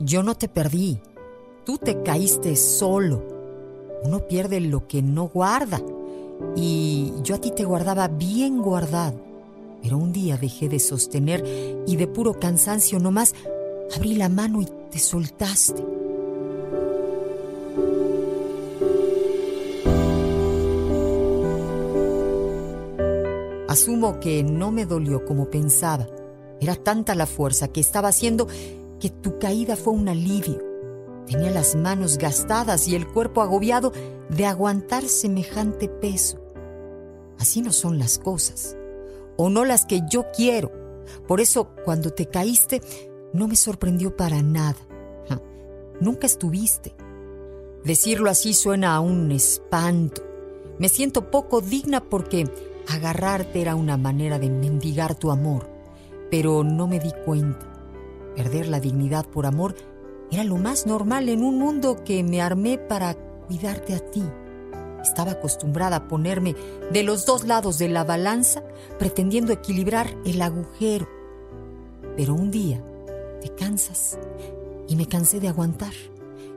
Yo no te perdí. Tú te caíste solo. Uno pierde lo que no guarda. Y yo a ti te guardaba bien guardado. Pero un día dejé de sostener y de puro cansancio nomás abrí la mano y te soltaste. Asumo que no me dolió como pensaba. Era tanta la fuerza que estaba haciendo que tu caída fue un alivio. Tenía las manos gastadas y el cuerpo agobiado de aguantar semejante peso. Así no son las cosas, o no las que yo quiero. Por eso, cuando te caíste, no me sorprendió para nada. Nunca estuviste. Decirlo así suena a un espanto. Me siento poco digna porque Agarrarte era una manera de mendigar tu amor, pero no me di cuenta. Perder la dignidad por amor era lo más normal en un mundo que me armé para cuidarte a ti. Estaba acostumbrada a ponerme de los dos lados de la balanza, pretendiendo equilibrar el agujero. Pero un día te cansas y me cansé de aguantar.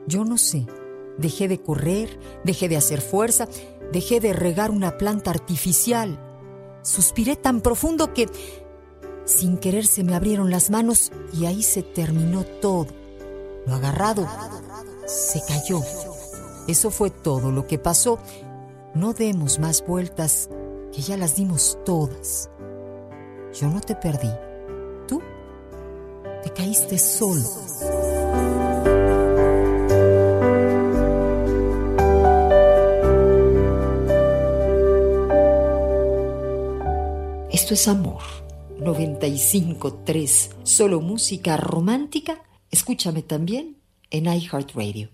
Yo no sé, dejé de correr, dejé de hacer fuerza Dejé de regar una planta artificial. Suspiré tan profundo que sin querer se me abrieron las manos y ahí se terminó todo. Lo agarrado se cayó. Eso fue todo lo que pasó. No demos más vueltas, que ya las dimos todas. Yo no te perdí. Tú te caíste solo. Esto es amor. 95.3. Solo música romántica. Escúchame también en iHeartRadio.